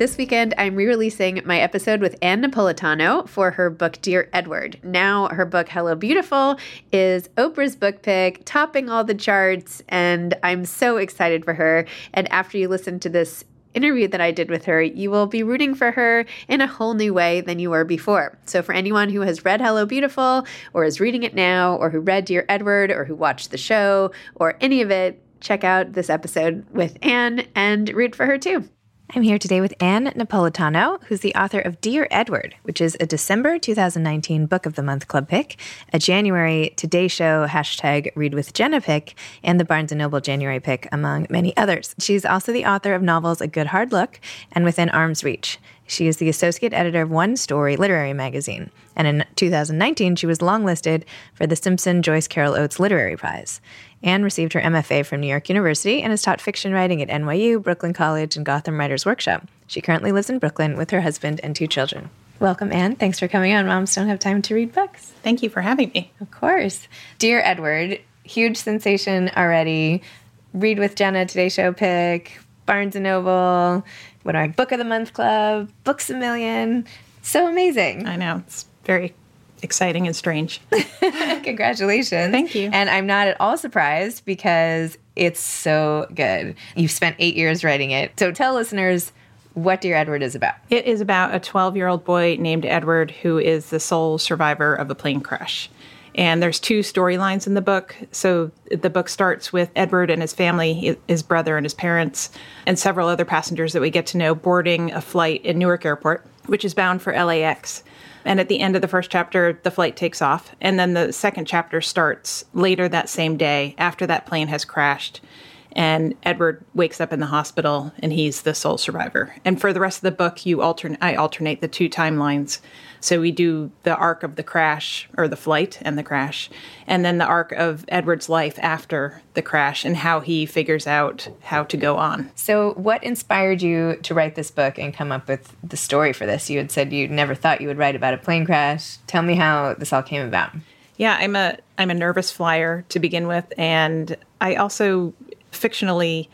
This weekend, I'm re releasing my episode with Ann Napolitano for her book, Dear Edward. Now, her book, Hello Beautiful, is Oprah's book pick, topping all the charts, and I'm so excited for her. And after you listen to this interview that I did with her, you will be rooting for her in a whole new way than you were before. So, for anyone who has read Hello Beautiful, or is reading it now, or who read Dear Edward, or who watched the show, or any of it, check out this episode with Ann and root for her too. I'm here today with Ann Napolitano, who's the author of Dear Edward, which is a December 2019 Book of the Month Club pick, a January Today Show hashtag Read with Jenna pick, and the Barnes & Noble January pick, among many others. She's also the author of novels A Good Hard Look and Within Arm's Reach. She is the associate editor of One Story Literary Magazine, and in 2019 she was longlisted for the Simpson Joyce Carol Oates Literary Prize. Ann received her MFA from New York University and has taught fiction writing at NYU, Brooklyn College, and Gotham Writers Workshop. She currently lives in Brooklyn with her husband and two children. Welcome, Ann. Thanks for coming on. Moms don't have time to read books. Thank you for having me. Of course. Dear Edward, huge sensation already. Read with Jenna, Today Show pick, Barnes and Noble, what our Book of the Month Club, Books a Million. So amazing. I know. It's very exciting and strange. Congratulations. Thank you. And I'm not at all surprised because it's so good. You've spent eight years writing it. So tell listeners what Dear Edward is about. It is about a 12 year old boy named Edward who is the sole survivor of a plane crash. And there's two storylines in the book. So the book starts with Edward and his family, his brother and his parents, and several other passengers that we get to know boarding a flight in Newark Airport, which is bound for LAX. And at the end of the first chapter, the flight takes off. And then the second chapter starts later that same day after that plane has crashed. And Edward wakes up in the hospital and he's the sole survivor. And for the rest of the book, you alternate I alternate the two timelines. So we do the arc of the crash or the flight and the crash, and then the arc of Edward's life after the crash and how he figures out how to go on. So, what inspired you to write this book and come up with the story for this? You had said you never thought you would write about a plane crash. Tell me how this all came about. Yeah, I'm a I'm a nervous flyer to begin with, and I also fictionally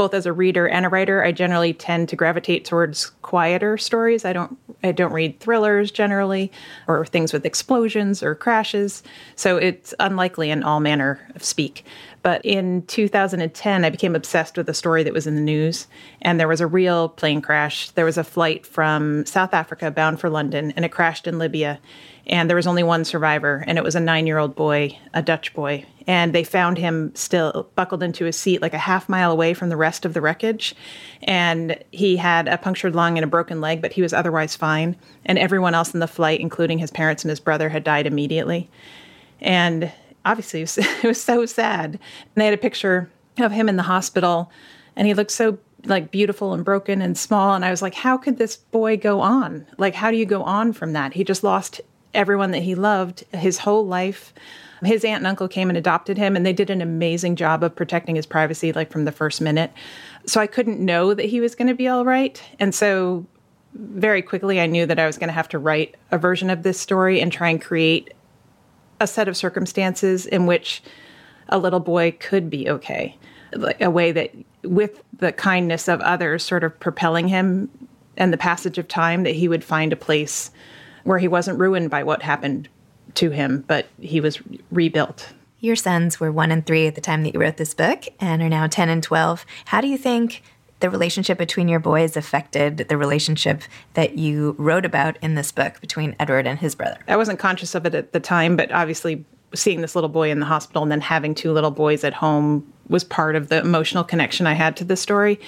both as a reader and a writer, I generally tend to gravitate towards quieter stories. I don't I don't read thrillers generally or things with explosions or crashes. So it's unlikely in all manner of speak. But in 2010, I became obsessed with a story that was in the news. And there was a real plane crash. There was a flight from South Africa bound for London, and it crashed in Libya. And there was only one survivor, and it was a nine year old boy, a Dutch boy. And they found him still buckled into a seat like a half mile away from the rest of the wreckage. And he had a punctured lung and a broken leg, but he was otherwise fine. And everyone else in the flight, including his parents and his brother, had died immediately. And obviously, it was, it was so sad. And they had a picture of him in the hospital, and he looked so like beautiful and broken and small. And I was like, how could this boy go on? Like, how do you go on from that? He just lost everyone that he loved his whole life. His aunt and uncle came and adopted him, and they did an amazing job of protecting his privacy, like from the first minute. So I couldn't know that he was going to be all right. And so very quickly, I knew that I was going to have to write a version of this story and try and create a set of circumstances in which a little boy could be okay, like a way that, with the kindness of others, sort of propelling him and the passage of time, that he would find a place where he wasn't ruined by what happened to him, but he was rebuilt. Your sons were one and three at the time that you wrote this book and are now 10 and 12. How do you think the relationship between your boys affected the relationship that you wrote about in this book between Edward and his brother? I wasn't conscious of it at the time, but obviously seeing this little boy in the hospital and then having two little boys at home was part of the emotional connection I had to the story.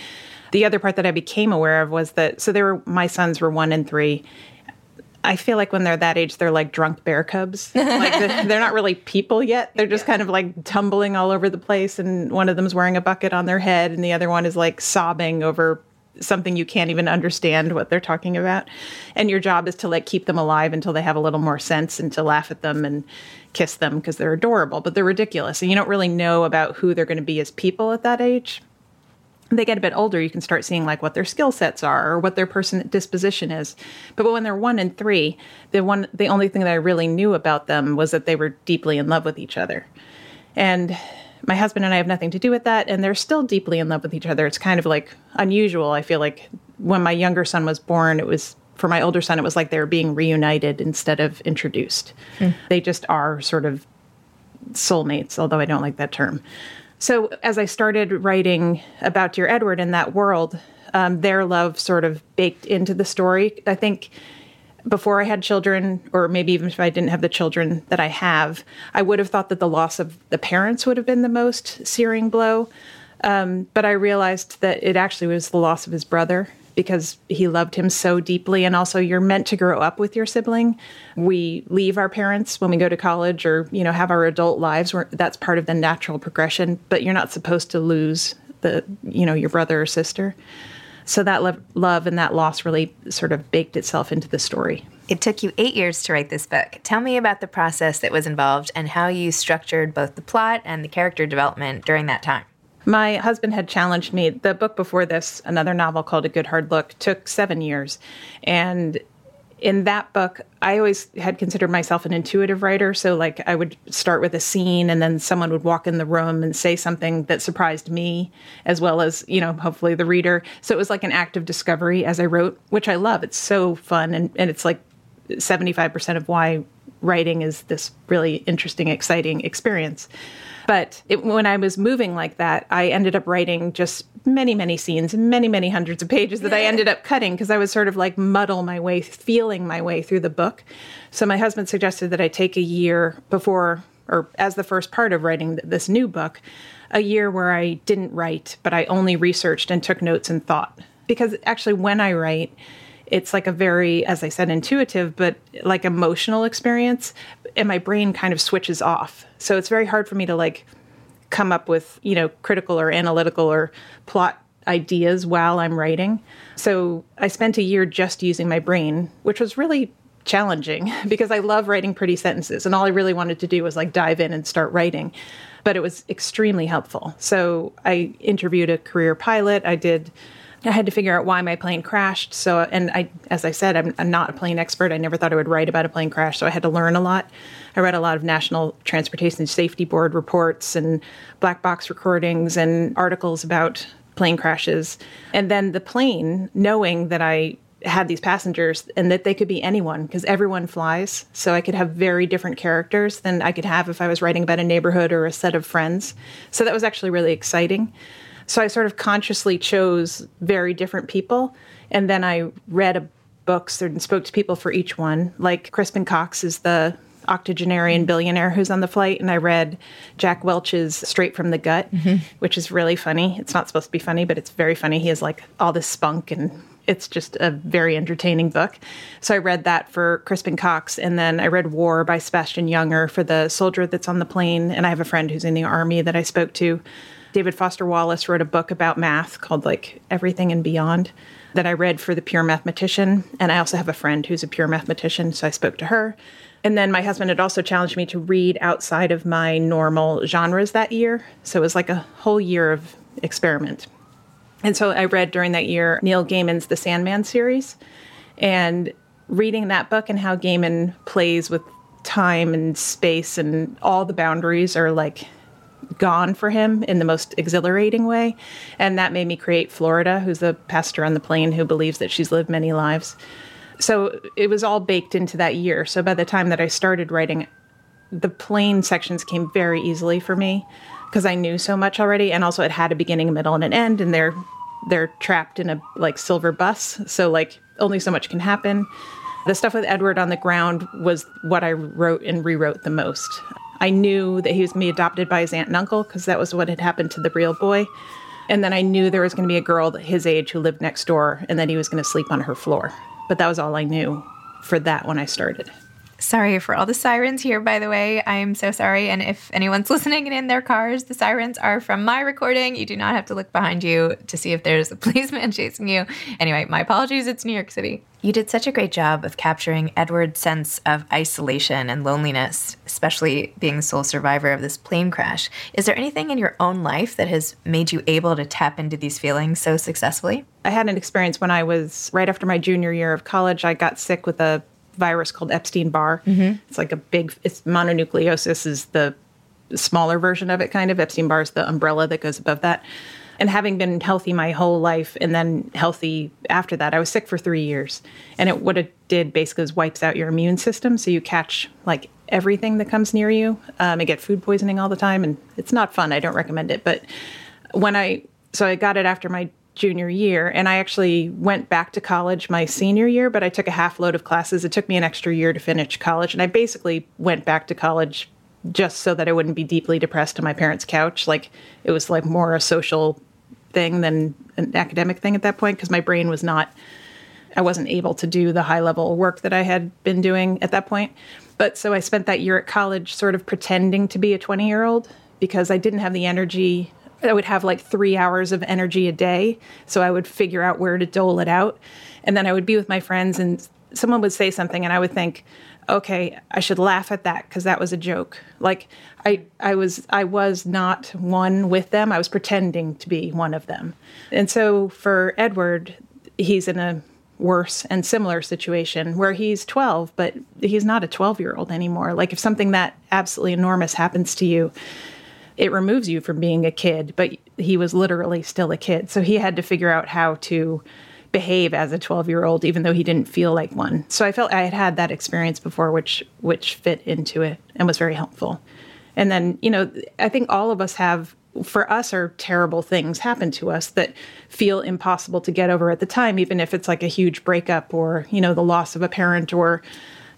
The other part that I became aware of was that so they were my sons were 1 and 3 I feel like when they're that age, they're like drunk bear cubs. Like they're not really people yet. They're just kind of like tumbling all over the place. And one of them's wearing a bucket on their head, and the other one is like sobbing over something you can't even understand what they're talking about. And your job is to like keep them alive until they have a little more sense and to laugh at them and kiss them because they're adorable, but they're ridiculous. And you don't really know about who they're going to be as people at that age they get a bit older, you can start seeing like what their skill sets are or what their person disposition is. But when they're one and three, the one the only thing that I really knew about them was that they were deeply in love with each other. And my husband and I have nothing to do with that, and they're still deeply in love with each other. It's kind of like unusual. I feel like when my younger son was born, it was for my older son, it was like they were being reunited instead of introduced. Mm. They just are sort of soulmates, although I don't like that term. So as I started writing about Dear Edward in that world, um, their love sort of baked into the story. I think before I had children, or maybe even if I didn't have the children that I have, I would have thought that the loss of the parents would have been the most searing blow. Um, but I realized that it actually was the loss of his brother because he loved him so deeply. And also, you're meant to grow up with your sibling. We leave our parents when we go to college or, you know, have our adult lives. Where that's part of the natural progression, but you're not supposed to lose the, you know, your brother or sister. So that love, love and that loss really sort of baked itself into the story. It took you eight years to write this book. Tell me about the process that was involved and how you structured both the plot and the character development during that time. My husband had challenged me. The book before this, another novel called A Good Hard Look, took seven years. And in that book, I always had considered myself an intuitive writer. So, like, I would start with a scene and then someone would walk in the room and say something that surprised me, as well as, you know, hopefully the reader. So, it was like an act of discovery as I wrote, which I love. It's so fun. And, and it's like 75% of why writing is this really interesting, exciting experience. But it, when I was moving like that, I ended up writing just many, many scenes, many, many hundreds of pages that I ended up cutting because I was sort of like muddle my way, feeling my way through the book. So my husband suggested that I take a year before, or as the first part of writing this new book, a year where I didn't write, but I only researched and took notes and thought. Because actually, when I write, it's like a very, as I said, intuitive, but like emotional experience. And my brain kind of switches off. So it's very hard for me to like come up with, you know, critical or analytical or plot ideas while I'm writing. So I spent a year just using my brain, which was really challenging because I love writing pretty sentences. And all I really wanted to do was like dive in and start writing. But it was extremely helpful. So I interviewed a career pilot. I did I had to figure out why my plane crashed. So, and I, as I said, I'm, I'm, not a plane expert. I never thought I would write about a plane crash. So I had to learn a lot. I read a lot of National Transportation Safety Board reports and black box recordings and articles about plane crashes. And then the plane, knowing that I had these passengers and that they could be anyone because everyone flies. So I could have very different characters than I could have if I was writing about a neighborhood or a set of friends. So that was actually really exciting. So I sort of consciously chose very different people. And then I read books and spoke to people for each one. Like Crispin Cox is the octogenarian billionaire who's on the flight. And I read Jack Welch's Straight from the Gut, mm-hmm. which is really funny. It's not supposed to be funny, but it's very funny. He has like all this spunk and it's just a very entertaining book. So I read that for Crispin Cox. And then I read War by Sebastian Junger for the soldier that's on the plane. And I have a friend who's in the army that I spoke to. David Foster Wallace wrote a book about math called like Everything and Beyond that I read for the pure mathematician. And I also have a friend who's a pure mathematician, so I spoke to her. And then my husband had also challenged me to read outside of my normal genres that year. So it was like a whole year of experiment. And so I read during that year Neil Gaiman's The Sandman series. And reading that book and how Gaiman plays with time and space and all the boundaries are like gone for him in the most exhilarating way. And that made me create Florida, who's a pastor on the plane who believes that she's lived many lives. So it was all baked into that year. So by the time that I started writing, the plane sections came very easily for me because I knew so much already. And also it had a beginning, a middle, and an end. And they're they're trapped in a like silver bus. So like only so much can happen. The stuff with Edward on the ground was what I wrote and rewrote the most. I knew that he was going to be adopted by his aunt and uncle because that was what had happened to the real boy. And then I knew there was going to be a girl his age who lived next door and that he was going to sleep on her floor. But that was all I knew for that when I started. Sorry for all the sirens here, by the way. I'm so sorry. And if anyone's listening and in their cars, the sirens are from my recording. You do not have to look behind you to see if there's a policeman chasing you. Anyway, my apologies. It's New York City. You did such a great job of capturing Edward's sense of isolation and loneliness, especially being the sole survivor of this plane crash. Is there anything in your own life that has made you able to tap into these feelings so successfully? I had an experience when I was right after my junior year of college. I got sick with a virus called Epstein Barr. Mm-hmm. It's like a big, it's mononucleosis is the smaller version of it, kind of. Epstein Barr is the umbrella that goes above that. And having been healthy my whole life and then healthy after that, I was sick for three years. And it what it did basically is wipes out your immune system. So you catch like everything that comes near you um, and get food poisoning all the time. And it's not fun. I don't recommend it. But when I, so I got it after my junior year and I actually went back to college my senior year but I took a half load of classes. It took me an extra year to finish college and I basically went back to college just so that I wouldn't be deeply depressed on my parents couch. Like it was like more a social thing than an academic thing at that point because my brain was not I wasn't able to do the high level work that I had been doing at that point. But so I spent that year at college sort of pretending to be a 20 year old because I didn't have the energy I would have like three hours of energy a day. So I would figure out where to dole it out. And then I would be with my friends, and someone would say something, and I would think, okay, I should laugh at that because that was a joke. Like I, I was, I was not one with them. I was pretending to be one of them. And so for Edward, he's in a worse and similar situation where he's 12, but he's not a 12 year old anymore. Like if something that absolutely enormous happens to you, it removes you from being a kid, but he was literally still a kid. So he had to figure out how to behave as a 12 year old, even though he didn't feel like one. So I felt I had had that experience before, which, which fit into it and was very helpful. And then, you know, I think all of us have, for us, are terrible things happen to us that feel impossible to get over at the time, even if it's like a huge breakup or, you know, the loss of a parent or,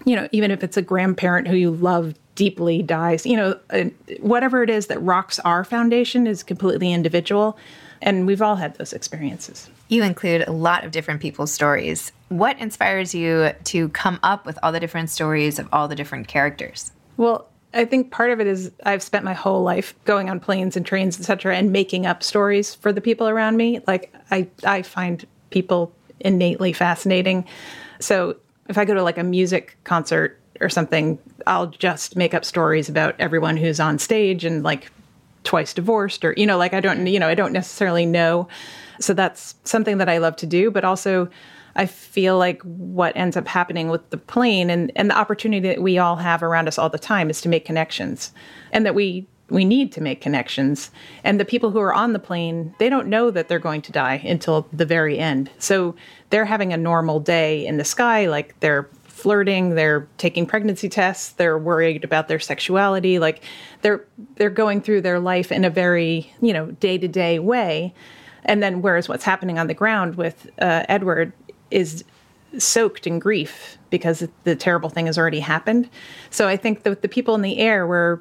you know, even if it's a grandparent who you love deeply dies. You know, uh, whatever it is that rocks our foundation is completely individual. And we've all had those experiences. You include a lot of different people's stories. What inspires you to come up with all the different stories of all the different characters? Well, I think part of it is I've spent my whole life going on planes and trains, etc., and making up stories for the people around me. Like I, I find people innately fascinating. So if I go to like a music concert or something, I'll just make up stories about everyone who's on stage and like twice divorced or you know like I don't you know I don't necessarily know. So that's something that I love to do, but also I feel like what ends up happening with the plane and, and the opportunity that we all have around us all the time is to make connections and that we we need to make connections. And the people who are on the plane they don't know that they're going to die until the very end. So they're having a normal day in the sky like they're flirting they're taking pregnancy tests they're worried about their sexuality like they're they're going through their life in a very you know day-to-day way. And then whereas what's happening on the ground with uh, edward is soaked in grief because the terrible thing has already happened. So I think that the people in the air, where,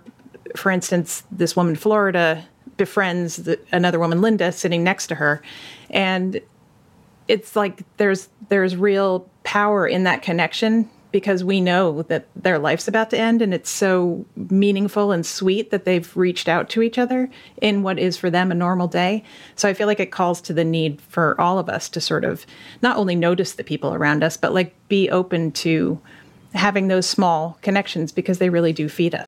for instance, this woman Florida befriends the, another woman Linda sitting next to her, and it's like there's there's real power in that connection because we know that their life's about to end and it's so meaningful and sweet that they've reached out to each other in what is for them a normal day. So I feel like it calls to the need for all of us to sort of not only notice the people around us, but like be open to having those small connections because they really do feed us.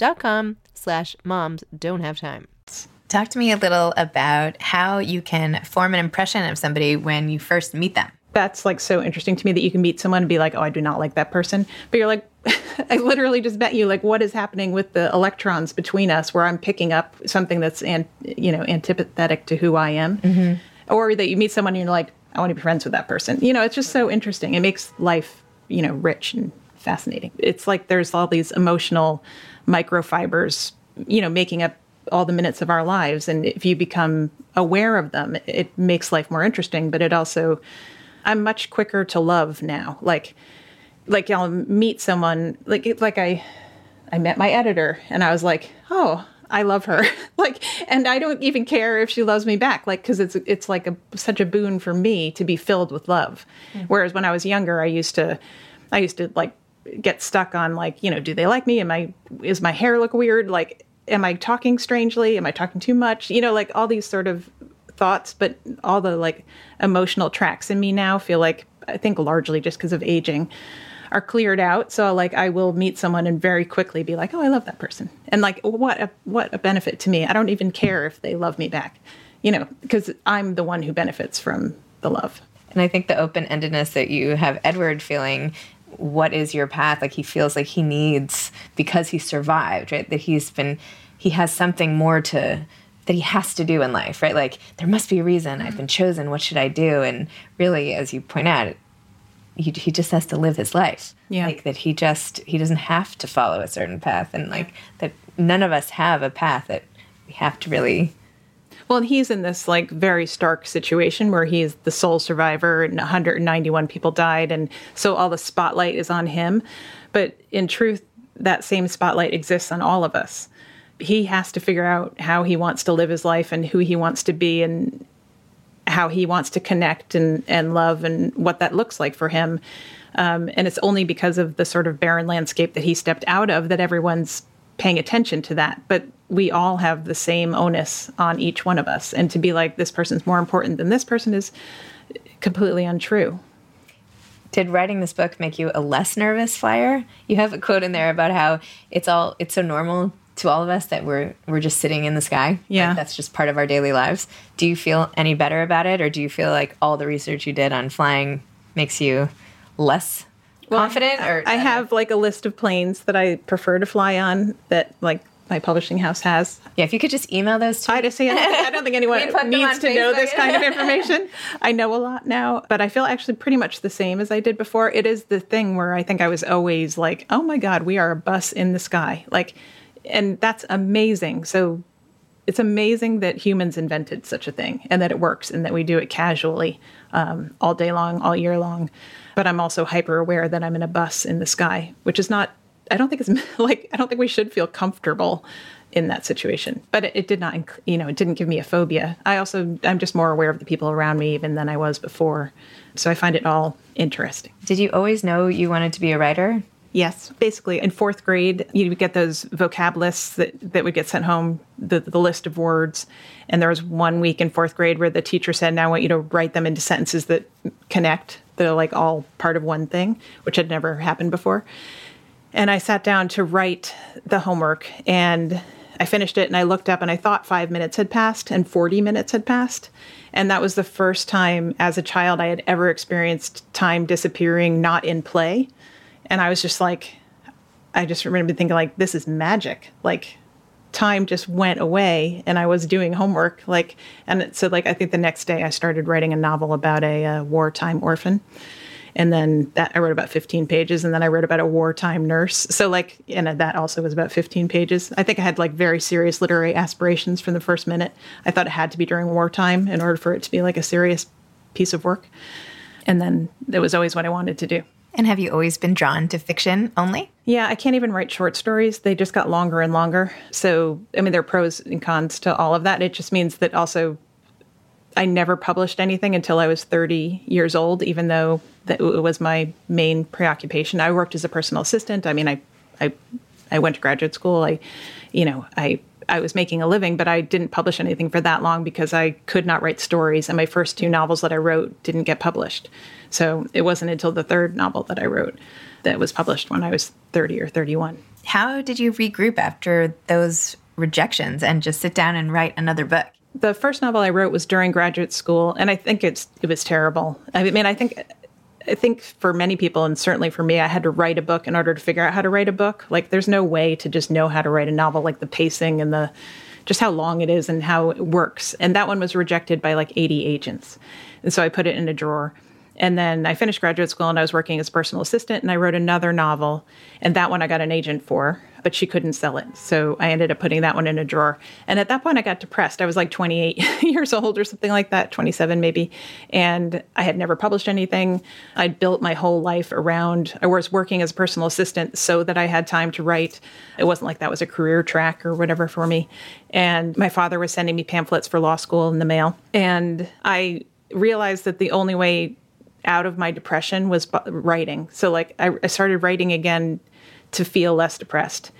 dot com slash moms don't have time. Talk to me a little about how you can form an impression of somebody when you first meet them. That's like so interesting to me that you can meet someone and be like, oh, I do not like that person. But you're like, I literally just met you. Like, what is happening with the electrons between us where I'm picking up something that's, an, you know, antipathetic to who I am? Mm-hmm. Or that you meet someone and you're like, I want to be friends with that person. You know, it's just so interesting. It makes life, you know, rich and fascinating. It's like there's all these emotional microfibers, you know, making up all the minutes of our lives. And if you become aware of them, it makes life more interesting. But it also, I'm much quicker to love now. Like, like I'll meet someone, like, like I, I met my editor and I was like, oh, I love her. like, and I don't even care if she loves me back. Like, cause it's, it's like a, such a boon for me to be filled with love. Mm-hmm. Whereas when I was younger, I used to, I used to like get stuck on like, you know, do they like me? Am I is my hair look weird? Like am I talking strangely? Am I talking too much? You know, like all these sort of thoughts, but all the like emotional tracks in me now feel like I think largely just because of aging are cleared out. So like I will meet someone and very quickly be like, "Oh, I love that person." And like what a what a benefit to me. I don't even care if they love me back. You know, because I'm the one who benefits from the love. And I think the open-endedness that you have Edward feeling what is your path? Like he feels like he needs because he survived right that he's been he has something more to that he has to do in life right? Like there must be a reason. I've been chosen. What should i do? And really as you point out he, he just has to live his life. Yeah. like that he just he doesn't have to follow a certain path. And like that none of us have a path that we have to really Well, and he's in this like very stark situation where he's the sole survivor and 191 people died and so all the spotlight is on him. But in truth, that same spotlight exists on all of us. He has to figure out how he wants to live his life and who he wants to be and how he wants to connect and, and love and what that looks like for him. Um, and it's only because of the sort of barren landscape that he stepped out of that everyone's paying attention to that. But we all have the same onus on each one of us. And to be like, this person's more important than this person is completely untrue. did writing this book make you a less nervous flyer you have a quote in there about how it's all it's so normal to all of us that we're we're just sitting in the sky Yeah. Like, that's just part of our daily lives do you feel any better about it or do you feel like all the research you did on flying makes you less confident or I have like a list of planes that I prefer to fly on that like my publishing house has. yeah if you could just email those to I me just say I don't, I don't think anyone We put them needs to know this kind of information. I know a lot now, but I feel actually pretty much the same as I did before. It is the thing where I think I was always like, "Oh my god, we are a bus in the sky." Like and that's amazing. So it's amazing that humans invented such a thing and that it works and that we do it casually um, all day long, all year long. But I'm also hyper aware that I'm in a bus in the sky, which is not, I don't think it's like, I don't think we should feel comfortable in that situation. But it, it did not, you know, it didn't give me a phobia. I also, I'm just more aware of the people around me even than I was before. So I find it all interesting. did you always know you wanted to be a writer Yes, basically in fourth grade, you would get those vocab lists that, that would get sent home, the, the list of words. And there was one week in fourth grade where the teacher said, Now I want you to write them into sentences that connect, that are like all part of one thing, which had never happened before. And I sat down to write the homework and I finished it and I looked up and I thought five minutes had passed and 40 minutes had passed. And that was the first time as a child I had ever experienced time disappearing, not in play. And I was just like, I just remember thinking, like, this is magic. Like, time just went away and I was doing homework. Like, and so, like, I think the next day I started writing a novel about a uh, wartime orphan. And then that I wrote about 15 pages, and then I wrote about a wartime nurse. So, like, and that also was about 15 pages. I think I had like very serious literary aspirations from the first minute. I thought it had to be during wartime in order for it to be like a serious piece of work. And then it was always what I wanted to do. and have you always been drawn to fiction only Yeah, I can't even write short stories. They just got longer and longer. So, I mean, there are pros and cons to all of that. It just means that also I never published anything until I was 30 years old, even though that was my main preoccupation. I worked as a personal assistant. I mean, I, I, I went to graduate school. I, you know, I, I was making a living, but I didn't publish anything for that long because I could not write stories. And my first two novels that I wrote didn't get published. So it wasn't until the third novel that I wrote that was published when I was 30 or 31. how did you regroup after those rejections and just sit down and write another book the first novel I wrote was during graduate school, and I think it's it was terrible. I mean, I think I think for many people, and certainly for me, I had to write a book in order to figure out how to write a book. Like, there's no way to just know how to write a novel, like the pacing and the just how long it is and how it works. And that one was rejected by like 80 agents, and so I put it in a drawer. And then I finished graduate school and I was working as a personal assistant and I wrote another novel. And that one I got an agent for, but she couldn't sell it. So I ended up putting that one in a drawer. And at that point I got depressed. I was like 28 years old or something like that, 27 maybe. And I had never published anything. I'd built my whole life around, I was working as a personal assistant so that I had time to write. It wasn't like that was a career track or whatever for me. And my father was sending me pamphlets for law school in the mail. And I realized that the only way out of my depression was writing. So like I, I started writing again to feel less depressed.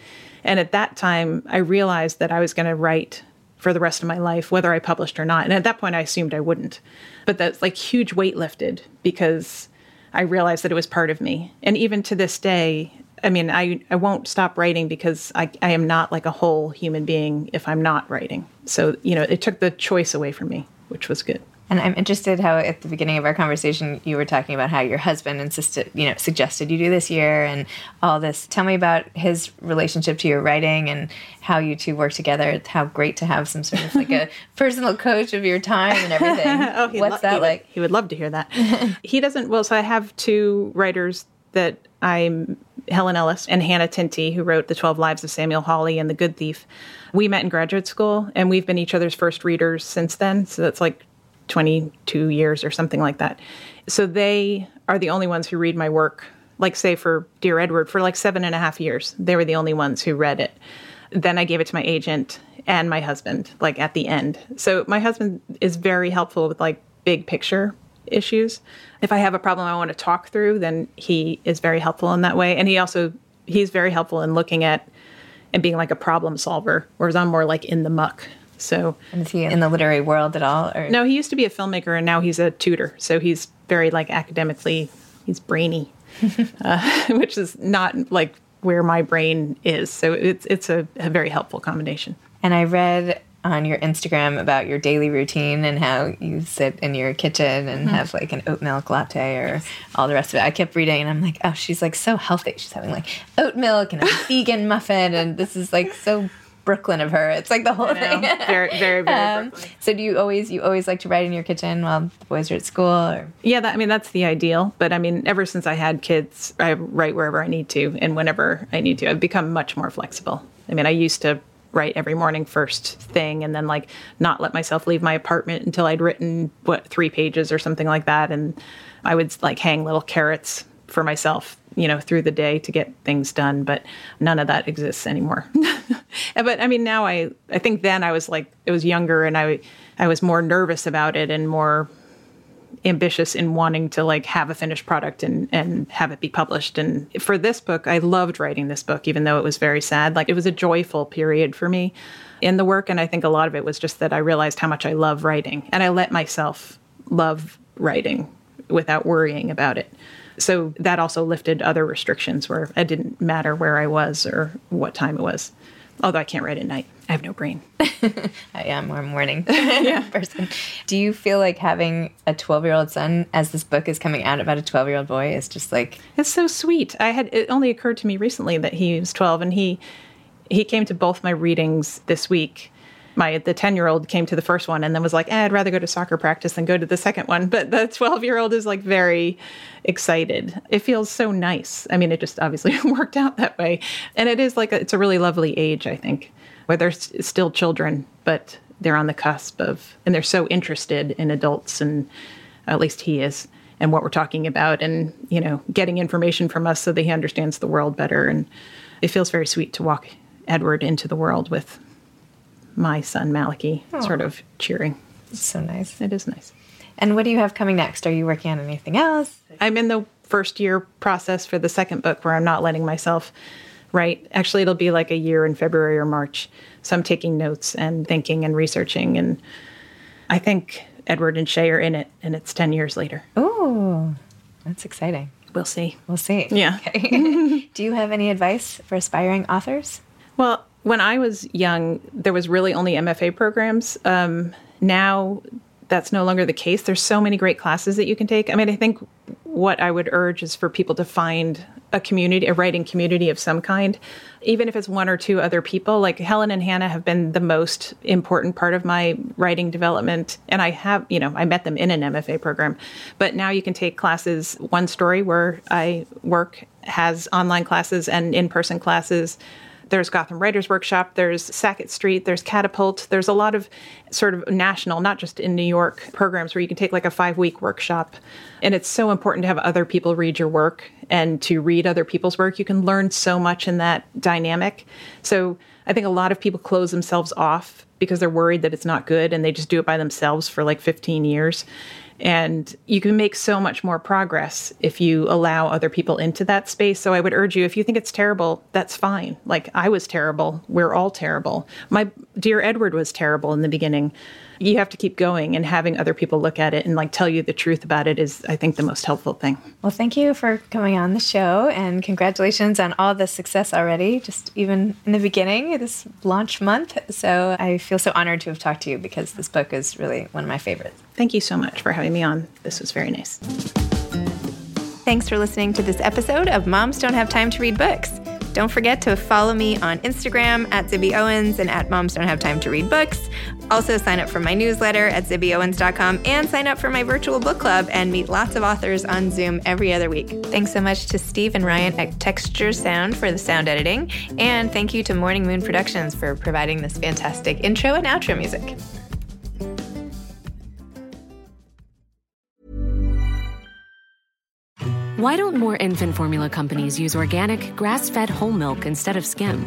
And at that time, I realized that I was going to write for the rest of my life, whether I published or not. And at that point, I assumed I wouldn't. But that's like huge weight lifted because I realized that it was part of me. And even to this day, I mean, I, I won't stop writing because I, I am not like a whole human being if I'm not writing. So, you know, it took the choice away from me, which was good. And I'm interested how at the beginning of our conversation you were talking about how your husband insisted, you know, suggested you do this year and all this. Tell me about his relationship to your writing and how you two work together. It's how great to have some sort of like a personal coach of your time and everything. oh, What's lo- that he like? Would, he would love to hear that. he doesn't. Well, so I have two writers that I'm Helen Ellis and Hannah Tinti, who wrote The 12 Lives of Samuel Hawley and The Good Thief. We met in graduate school and we've been each other's first readers since then. So that's like 22 years or something like that. So they are the only ones who read my work. Like, say, for Dear Edward, for like seven and a half years, they were the only ones who read it. Then I gave it to my agent and my husband, like at the end. So my husband is very helpful with like big picture issues. If I have a problem I want to talk through, then he is very helpful in that way. And he also he's very helpful in looking at and being like a problem solver, whereas I'm more like in the muck. So, and is he in the literary world at all? Or? No, he used to be a filmmaker, and now he's a tutor. So he's very like academically, he's brainy, uh, which is not like where my brain is. So it's it's a, a very helpful combination. And I read on your Instagram about your daily routine and how you sit in your kitchen and mm-hmm. have like an oat milk latte or yes. all the rest of it. I kept reading and I'm like, oh, she's like so healthy. She's having like oat milk and a vegan muffin, and this is like so Brooklyn of her. It's like the whole thing. very, very, very. Um, so do you always you always like to write in your kitchen while the boys are at school? Or? Yeah, that, I mean that's the ideal. But I mean, ever since I had kids, I write wherever I need to and whenever I need to. I've become much more flexible. I mean, I used to write every morning first thing and then like not let myself leave my apartment until I'd written what three pages or something like that and I would like hang little carrots for myself you know through the day to get things done but none of that exists anymore. But i mean now i i think then i was like it was younger and i i was more nervous about it and more ambitious in wanting to like have a finished product and and have it be published. And for this book i loved writing this book even though it was very sad. Like it was a joyful period for me in the work. And i think a lot of it was just that i realized how much i love writing and i let myself love writing without worrying about it so that also lifted other restrictions where it didn't matter where I was or what time it was. Although I can't write at night. I have no brain. I am more morning person. Do you feel like having a 12 year old son as this book is coming out about a 12 year old boy is just like. It's so sweet. I had, it only occurred to me recently that he was 12 and he, he came to both my readings this week my the 10 year old came to the first one and then was like eh, i'd rather go to soccer practice than go to the second one. But the 12 year old is like very excited. It feels so nice. I mean it just obviously worked out that way. And it is like a, it's a really lovely age i think where they're still children but they're on the cusp of and they're so interested in adults and at least he is and what we're talking about and you know getting information from us so that he understands the world better. And it feels very sweet to walk edward into the world with my son Malachi Aww. sort of cheering. It's so nice. It is nice. And what do you have coming next? Are you working on anything else? I'm in the first year process for the second book where I'm not letting myself write. Actually, it'll be like a year in February or March. So I'm taking notes and thinking and researching. And I think Edward and Shay are in it, and it's 10 years later. Oh, that's exciting. We'll see. We'll see. Yeah. Okay. do you have any advice for aspiring authors? Well, when I was young, there was really only MFA programs. Um, now that's no longer the case. There's so many great classes that you can take. I mean, I think what I would urge is for people to find a community, a writing community of some kind, even if it's one or two other people. Like Helen and Hannah have been the most important part of my writing development. And I have, you know, I met them in an MFA program. But now you can take classes. One Story, where I work, has online classes and in person classes there's Gotham Writers Workshop, there's Sackett Street, there's Catapult. There's a lot of sort of national, not just in New York, programs where you can take like a five week workshop. And it's so important to have other people read your work and to read other people's work. You can learn so much in that dynamic. So I think a lot of people close themselves off because they're worried that it's not good and they just do it by themselves for like 15 years. And you can make so much more progress if you allow other people into that space. So I would urge you, if you think it's terrible, that's fine. Like I was terrible. We're all terrible. My dear Edward was terrible in the beginning you have to keep going and having other people look at it and like tell you the truth about it is i think the most helpful thing. Well thank you for coming on the show and congratulations on all the success already just even in the beginning this launch month. So i feel so honored to have talked to you because this book is really one of my favorites. Thank you so much for having me on. This was very nice. Thanks for listening to this episode of moms don't have time to read books. Don't forget to follow me on Instagram at Zibby Owens and at Moms Don't Have Time to Read Books. Also, sign up for my newsletter at zibbyowens.com and sign up for my virtual book club and meet lots of authors on Zoom every other week. Thanks so much to Steve and Ryan at Texture Sound for the sound editing. And thank you to Morning Moon Productions for providing this fantastic intro and outro music. Why don't more infant formula companies use organic, grass fed whole milk instead of skim?